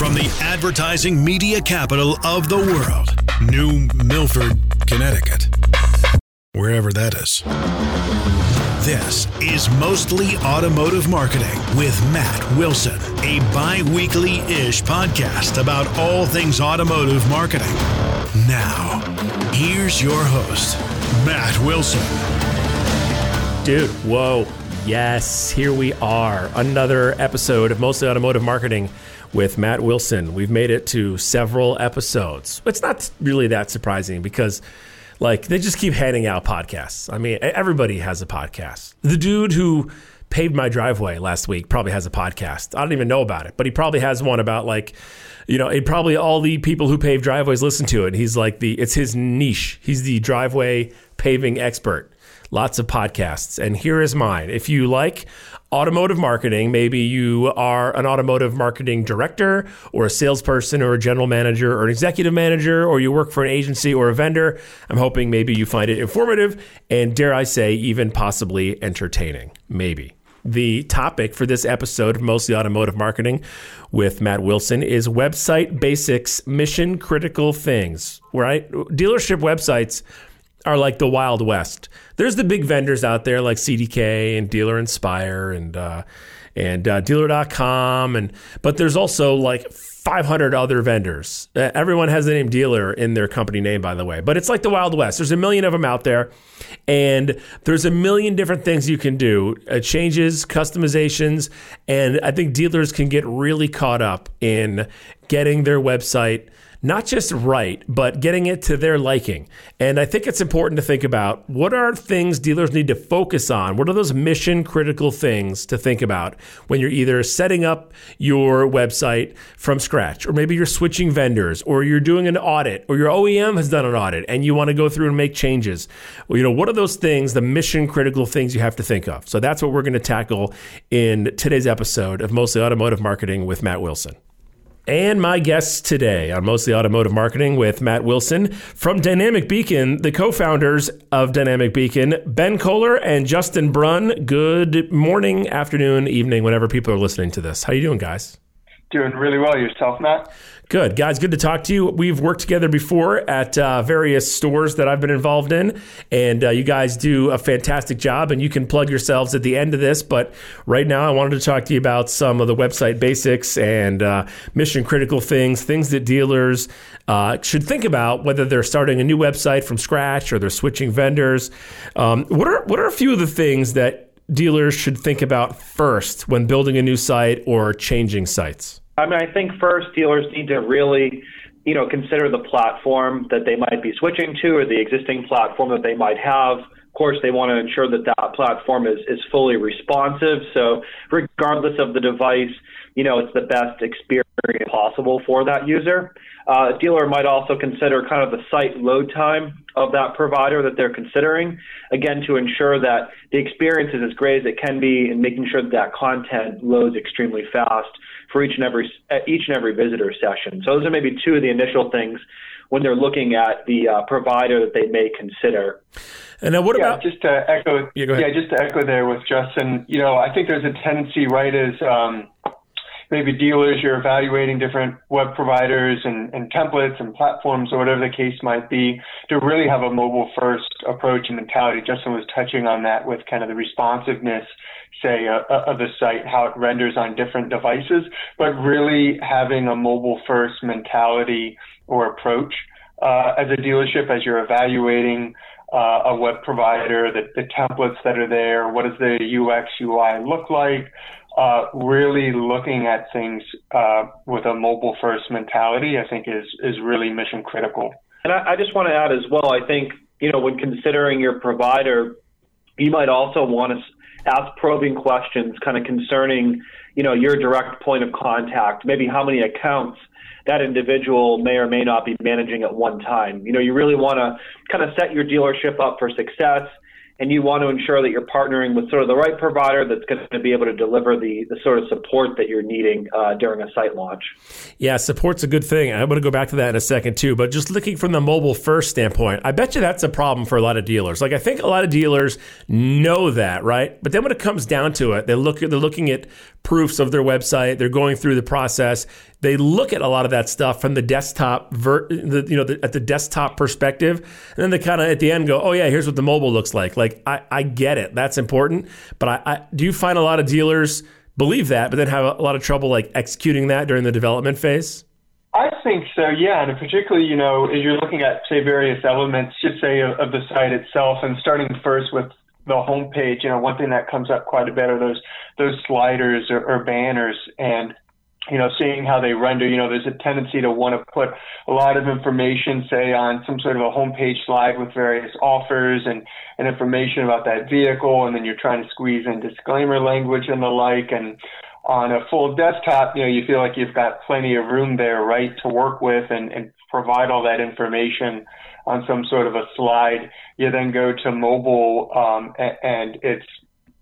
From the advertising media capital of the world, New Milford, Connecticut. Wherever that is. This is Mostly Automotive Marketing with Matt Wilson, a bi weekly ish podcast about all things automotive marketing. Now, here's your host, Matt Wilson. Dude, whoa. Yes, here we are. Another episode of Mostly Automotive Marketing with Matt Wilson. We've made it to several episodes. It's not really that surprising because like they just keep handing out podcasts. I mean, everybody has a podcast. The dude who paved my driveway last week probably has a podcast. I don't even know about it, but he probably has one about like, you know, it probably all the people who pave driveways listen to it. He's like the it's his niche. He's the driveway paving expert. Lots of podcasts. And here is mine. If you like automotive marketing. Maybe you are an automotive marketing director or a salesperson or a general manager or an executive manager, or you work for an agency or a vendor. I'm hoping maybe you find it informative and, dare I say, even possibly entertaining. Maybe. The topic for this episode of Mostly Automotive Marketing with Matt Wilson is website basics, mission critical things, right? Dealership websites are like the Wild West. There's the big vendors out there like CDK and Dealer Inspire and uh, and uh, Dealer.com, and but there's also like 500 other vendors. Uh, everyone has the name dealer in their company name, by the way. But it's like the Wild West. There's a million of them out there, and there's a million different things you can do uh, changes, customizations. And I think dealers can get really caught up in getting their website not just right, but getting it to their liking. And I think it's important to think about what are things dealers need to focus on? What are those mission critical things to think about when you're either setting up your website from scratch, or maybe you're switching vendors, or you're doing an audit, or your OEM has done an audit and you want to go through and make changes? Well, you know, what are those things, the mission critical things you have to think of? So that's what we're going to tackle in today's episode of Mostly Automotive Marketing with Matt Wilson. And my guests today on Mostly Automotive Marketing with Matt Wilson from Dynamic Beacon, the co founders of Dynamic Beacon, Ben Koller and Justin Brun. Good morning, afternoon, evening, whenever people are listening to this. How you doing, guys? Doing really well. Yourself, Matt? Good. Guys, good to talk to you. We've worked together before at uh, various stores that I've been involved in, and uh, you guys do a fantastic job, and you can plug yourselves at the end of this. But right now, I wanted to talk to you about some of the website basics and uh, mission critical things, things that dealers uh, should think about whether they're starting a new website from scratch or they're switching vendors. Um, what, are, what are a few of the things that dealers should think about first when building a new site or changing sites? I mean, I think first dealers need to really, you know, consider the platform that they might be switching to or the existing platform that they might have. Of course, they want to ensure that that platform is, is fully responsive. So, regardless of the device, you know, it's the best experience possible for that user. Uh, a dealer might also consider kind of the site load time of that provider that they're considering, again, to ensure that the experience is as great as it can be and making sure that that content loads extremely fast for each and every each and every visitor session. So those are maybe two of the initial things when they're looking at the uh, provider that they may consider. And then what yeah, about just to echo? Yeah, yeah, just to echo there with Justin. You know, I think there's a tendency, right, as um, maybe dealers, you're evaluating different web providers and, and templates and platforms or whatever the case might be, to really have a mobile first approach and mentality. Justin was touching on that with kind of the responsiveness say, uh, uh, of the site, how it renders on different devices, but really having a mobile first mentality or approach uh, as a dealership as you're evaluating uh, a web provider, the, the, templates that are there, what does the UX UI look like? Uh, really looking at things uh, with a mobile first mentality, I think is is really mission critical. And I, I just want to add as well. I think you know when considering your provider, you might also want to ask probing questions kind of concerning, you know, your direct point of contact, maybe how many accounts that individual may or may not be managing at one time. You know, you really want to kind of set your dealership up for success and you want to ensure that you're partnering with sort of the right provider that's going to be able to deliver the, the sort of support that you're needing uh, during a site launch. Yeah, support's a good thing. I'm going to go back to that in a second too. But just looking from the mobile first standpoint, I bet you that's a problem for a lot of dealers. Like I think a lot of dealers know that, right? But then when it comes down to it, they look they're looking at proofs of their website. They're going through the process. They look at a lot of that stuff from the desktop, ver- the, you know, the, at the desktop perspective, and then they kind of at the end go, "Oh yeah, here's what the mobile looks like." Like I, I get it, that's important. But I, I do you find a lot of dealers believe that, but then have a lot of trouble like executing that during the development phase? I think so, yeah. And particularly, you know, as you're looking at, say, various elements, just say, of, of the site itself, and starting first with the homepage, you know, one thing that comes up quite a bit are those those sliders or, or banners, and you know, seeing how they render, you know, there's a tendency to want to put a lot of information, say, on some sort of a homepage slide with various offers and, and information about that vehicle, and then you're trying to squeeze in disclaimer language and the like. And on a full desktop, you know, you feel like you've got plenty of room there, right, to work with and, and provide all that information on some sort of a slide. You then go to mobile, um, and, and it's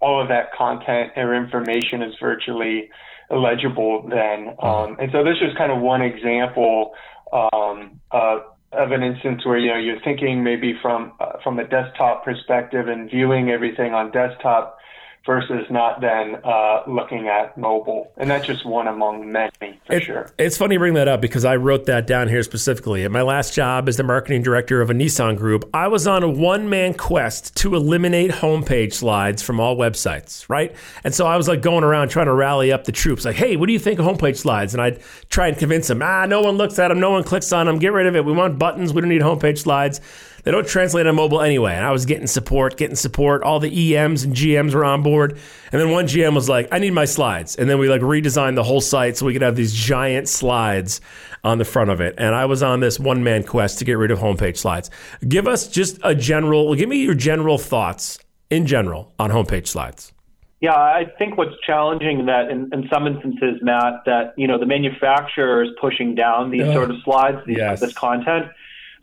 all of that content or information is virtually illegible then. Um, and so this is kind of one example um, uh, of an instance where you know you're thinking maybe from uh, from a desktop perspective and viewing everything on desktop versus not then uh, looking at mobile. And that's just one among many, for it, sure. It's funny you bring that up because I wrote that down here specifically. At my last job as the marketing director of a Nissan group, I was on a one man quest to eliminate homepage slides from all websites, right? And so I was like going around trying to rally up the troops, like, hey, what do you think of homepage slides? And I'd try and convince them, ah, no one looks at them, no one clicks on them, get rid of it. We want buttons, we don't need homepage slides. They don't translate on mobile anyway. And I was getting support, getting support. All the EMs and GMs were on board. And then one GM was like, I need my slides. And then we like redesigned the whole site so we could have these giant slides on the front of it. And I was on this one man quest to get rid of homepage slides. Give us just a general, give me your general thoughts in general on homepage slides. Yeah, I think what's challenging that in, in some instances, Matt, that you know the manufacturer is pushing down these sort of slides, these, yes. this content,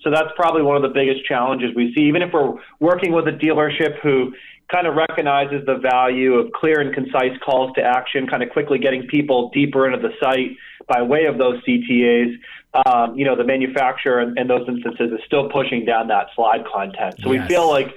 so that's probably one of the biggest challenges we see. Even if we're working with a dealership who kind of recognizes the value of clear and concise calls to action, kind of quickly getting people deeper into the site by way of those CTAs. Um, you know, the manufacturer in, in, those instances is still pushing down that slide content. So yes. we feel like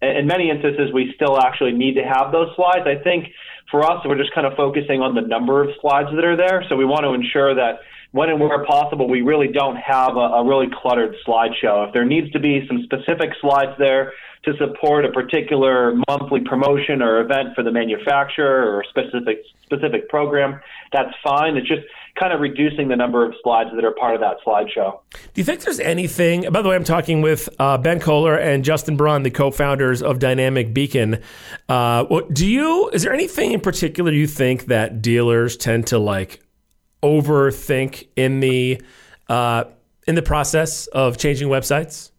in many instances we still actually need to have those slides. I think for us, we're just kind of focusing on the number of slides that are there. So we want to ensure that when and where possible, we really don't have a, a really cluttered slideshow. If there needs to be some specific slides there to support a particular monthly promotion or event for the manufacturer or specific specific program, that's fine. It's just kind of reducing the number of slides that are part of that slideshow. Do you think there's anything? By the way, I'm talking with uh, Ben Koller and Justin Brun, the co-founders of Dynamic Beacon. Uh, do you? Is there anything in particular you think that dealers tend to like overthink in the uh, in the process of changing websites?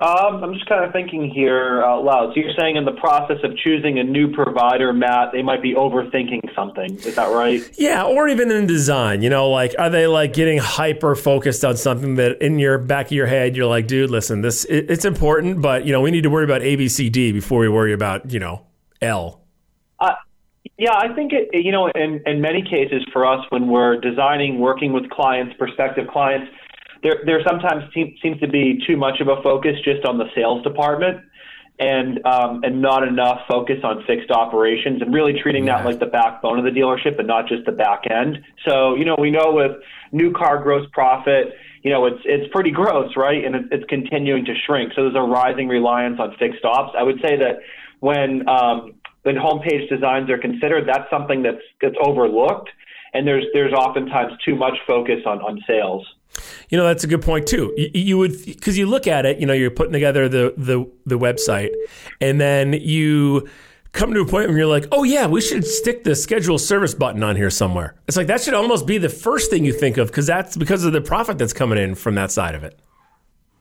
Um, I'm just kind of thinking here out loud. So you're saying in the process of choosing a new provider, Matt, they might be overthinking something. Is that right? Yeah, or even in design. You know, like are they like getting hyper focused on something that in your back of your head you're like, dude, listen, this it, it's important, but you know, we need to worry about A, B, C, D before we worry about you know L. Yeah, I think it, you know, in, in many cases for us, when we're designing, working with clients, prospective clients, there there sometimes seem, seems to be too much of a focus just on the sales department, and um, and not enough focus on fixed operations, and really treating yeah. that like the backbone of the dealership and not just the back end. So you know, we know with new car gross profit, you know, it's it's pretty gross, right? And it's, it's continuing to shrink. So there's a rising reliance on fixed ops. I would say that when um, when homepage designs are considered, that's something that's that's overlooked, and there's there's oftentimes too much focus on on sales. You know, that's a good point too. You, you would because you look at it, you know, you're putting together the the the website, and then you come to a point where you're like, oh yeah, we should stick the schedule service button on here somewhere. It's like that should almost be the first thing you think of because that's because of the profit that's coming in from that side of it.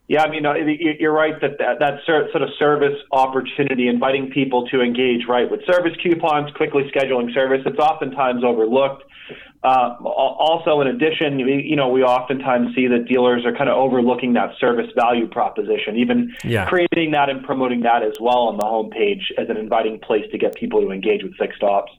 Yeah, I mean, uh, you're right that that, that sort of service opportunity, inviting people to engage, right, with service coupons, quickly scheduling service, it's oftentimes overlooked. Uh, also, in addition, you know, we oftentimes see that dealers are kind of overlooking that service value proposition, even yeah. creating that and promoting that as well on the homepage as an inviting place to get people to engage with fixed ops.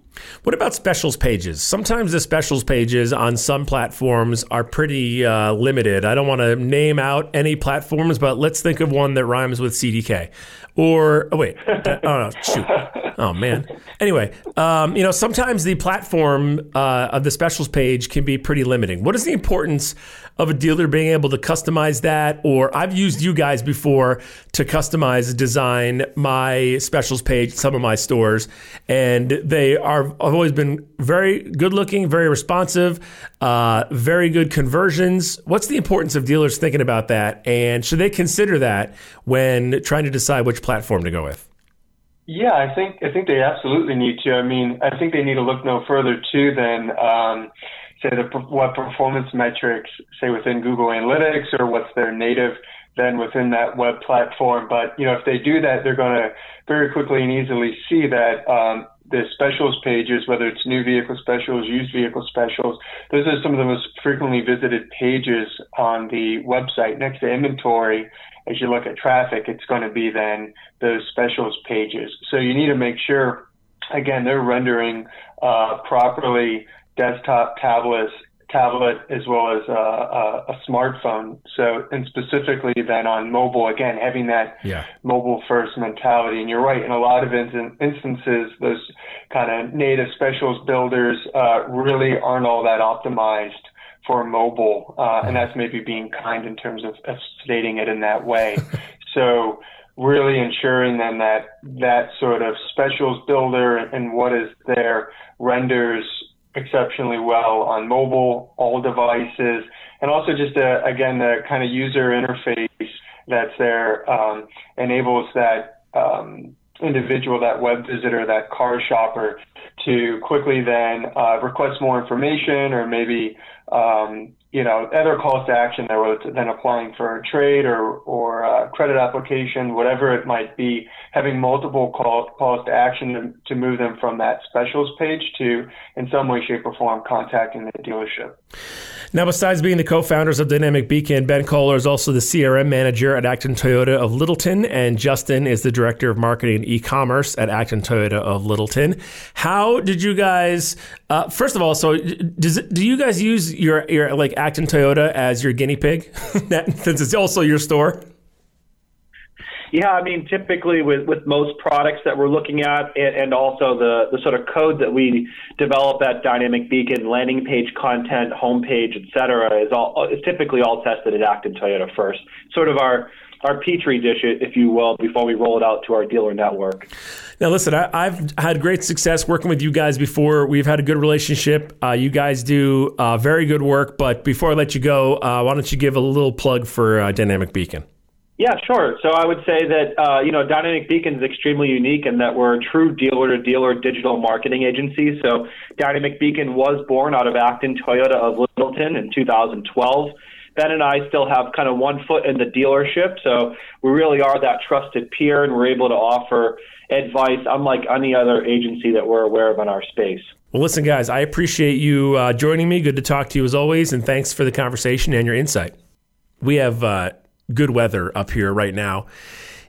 What about specials pages? Sometimes the specials pages on some platforms are pretty uh, limited. I don't want to name out any platforms, but let's think of one that rhymes with CDK. Or oh wait, uh, oh no, shoot, oh man. Anyway, um, you know sometimes the platform uh, of the specials page can be pretty limiting. What is the importance of a dealer being able to customize that? Or I've used you guys before to customize, design my specials page, some of my stores, and they are have always been very good looking, very responsive, uh, very good conversions. What's the importance of dealers thinking about that, and should they consider that when trying to decide which platform to go with? Yeah, I think I think they absolutely need to. I mean, I think they need to look no further too than um, say the what performance metrics say within Google Analytics or what's their native then within that web platform. But you know, if they do that, they're going to very quickly and easily see that um, the specials pages, whether it's new vehicle specials, used vehicle specials, those are some of the most frequently visited pages on the website. Next to inventory, as you look at traffic, it's going to be then those specials pages. So you need to make sure, again, they're rendering uh, properly desktop, tablets, tablet as well as a, a, a, smartphone. So, and specifically then on mobile, again, having that yeah. mobile first mentality. And you're right, in a lot of in- instances, those kind of native specials builders uh, really aren't all that optimized for mobile. Uh, and that's maybe being kind in terms of, of stating it in that way. so, really ensuring then that that sort of specials builder and what is there renders exceptionally well on mobile, all devices, and also just a, uh, again the kind of user interface that's there um, enables that um, individual, that web visitor, that car shopper to quickly then uh, request more information or maybe um, you know, other calls to action there, it's then applying for a trade or, or a credit application, whatever it might be, having multiple call, calls to action to, to move them from that specials page to, in some way, shape, or form, contacting the dealership. Now, besides being the co-founders of Dynamic Beacon, Ben Koller is also the CRM manager at Acton Toyota of Littleton, and Justin is the director of marketing e-commerce at Acton Toyota of Littleton. How did you guys? Uh, first of all, so does do you guys use your your like Acton Toyota as your guinea pig, since it's also your store? Yeah, I mean, typically with, with most products that we're looking at, and, and also the, the sort of code that we develop at Dynamic Beacon, landing page content, homepage, et cetera, is all is typically all tested at Acton Toyota first. Sort of our our petri dish, if you will, before we roll it out to our dealer network. Now, listen, I, have had great success working with you guys before. We've had a good relationship. Uh, you guys do uh, very good work. But before I let you go, uh, why don't you give a little plug for uh, Dynamic Beacon? Yeah, sure. So I would say that uh, you know Dynamic Beacon is extremely unique in that we're a true dealer-to-dealer digital marketing agency. So Dynamic Beacon was born out of Acton Toyota of Littleton in 2012. Ben and I still have kind of one foot in the dealership, so we really are that trusted peer, and we're able to offer advice unlike any other agency that we're aware of in our space. Well, listen, guys, I appreciate you uh, joining me. Good to talk to you as always, and thanks for the conversation and your insight. We have. Uh, good weather up here right now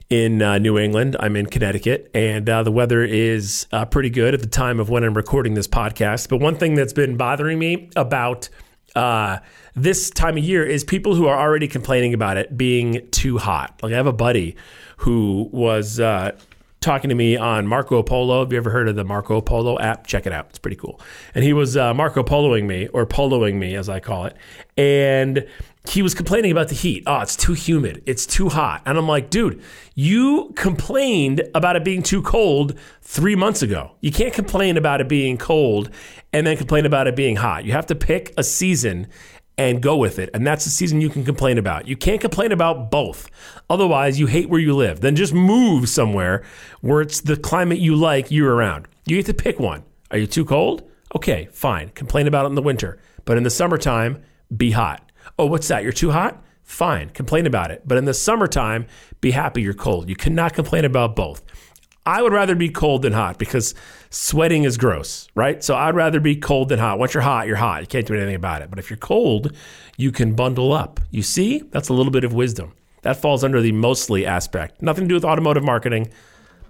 in uh, New England. I'm in Connecticut, and uh, the weather is uh, pretty good at the time of when I'm recording this podcast. But one thing that's been bothering me about uh, this time of year is people who are already complaining about it being too hot. Like I have a buddy who was uh, talking to me on Marco Polo. Have you ever heard of the Marco Polo app? Check it out. It's pretty cool. And he was uh, Marco Poloing me, or poloing me as I call it. And he was complaining about the heat. Oh, it's too humid. It's too hot. And I'm like, dude, you complained about it being too cold three months ago. You can't complain about it being cold and then complain about it being hot. You have to pick a season and go with it. And that's the season you can complain about. You can't complain about both. Otherwise, you hate where you live. Then just move somewhere where it's the climate you like year round. You get to pick one. Are you too cold? Okay, fine. Complain about it in the winter. But in the summertime, be hot. Oh, what's that? You're too hot? Fine. Complain about it. But in the summertime, be happy you're cold. You cannot complain about both. I would rather be cold than hot because sweating is gross, right? So I'd rather be cold than hot. Once you're hot, you're hot. You can't do anything about it. But if you're cold, you can bundle up. You see, that's a little bit of wisdom. That falls under the mostly aspect. Nothing to do with automotive marketing,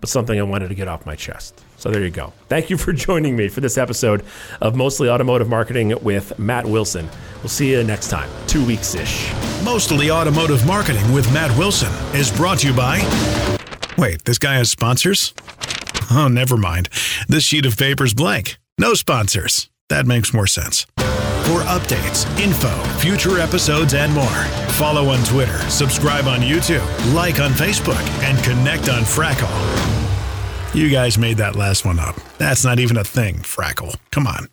but something I wanted to get off my chest. So there you go. Thank you for joining me for this episode of Mostly Automotive Marketing with Matt Wilson. We'll see you next time, two weeks ish. Mostly Automotive Marketing with Matt Wilson is brought to you by. Wait, this guy has sponsors? Oh, never mind. This sheet of paper's blank. No sponsors. That makes more sense. For updates, info, future episodes, and more, follow on Twitter, subscribe on YouTube, like on Facebook, and connect on Frackle. You guys made that last one up. That's not even a thing, Frackle. Come on.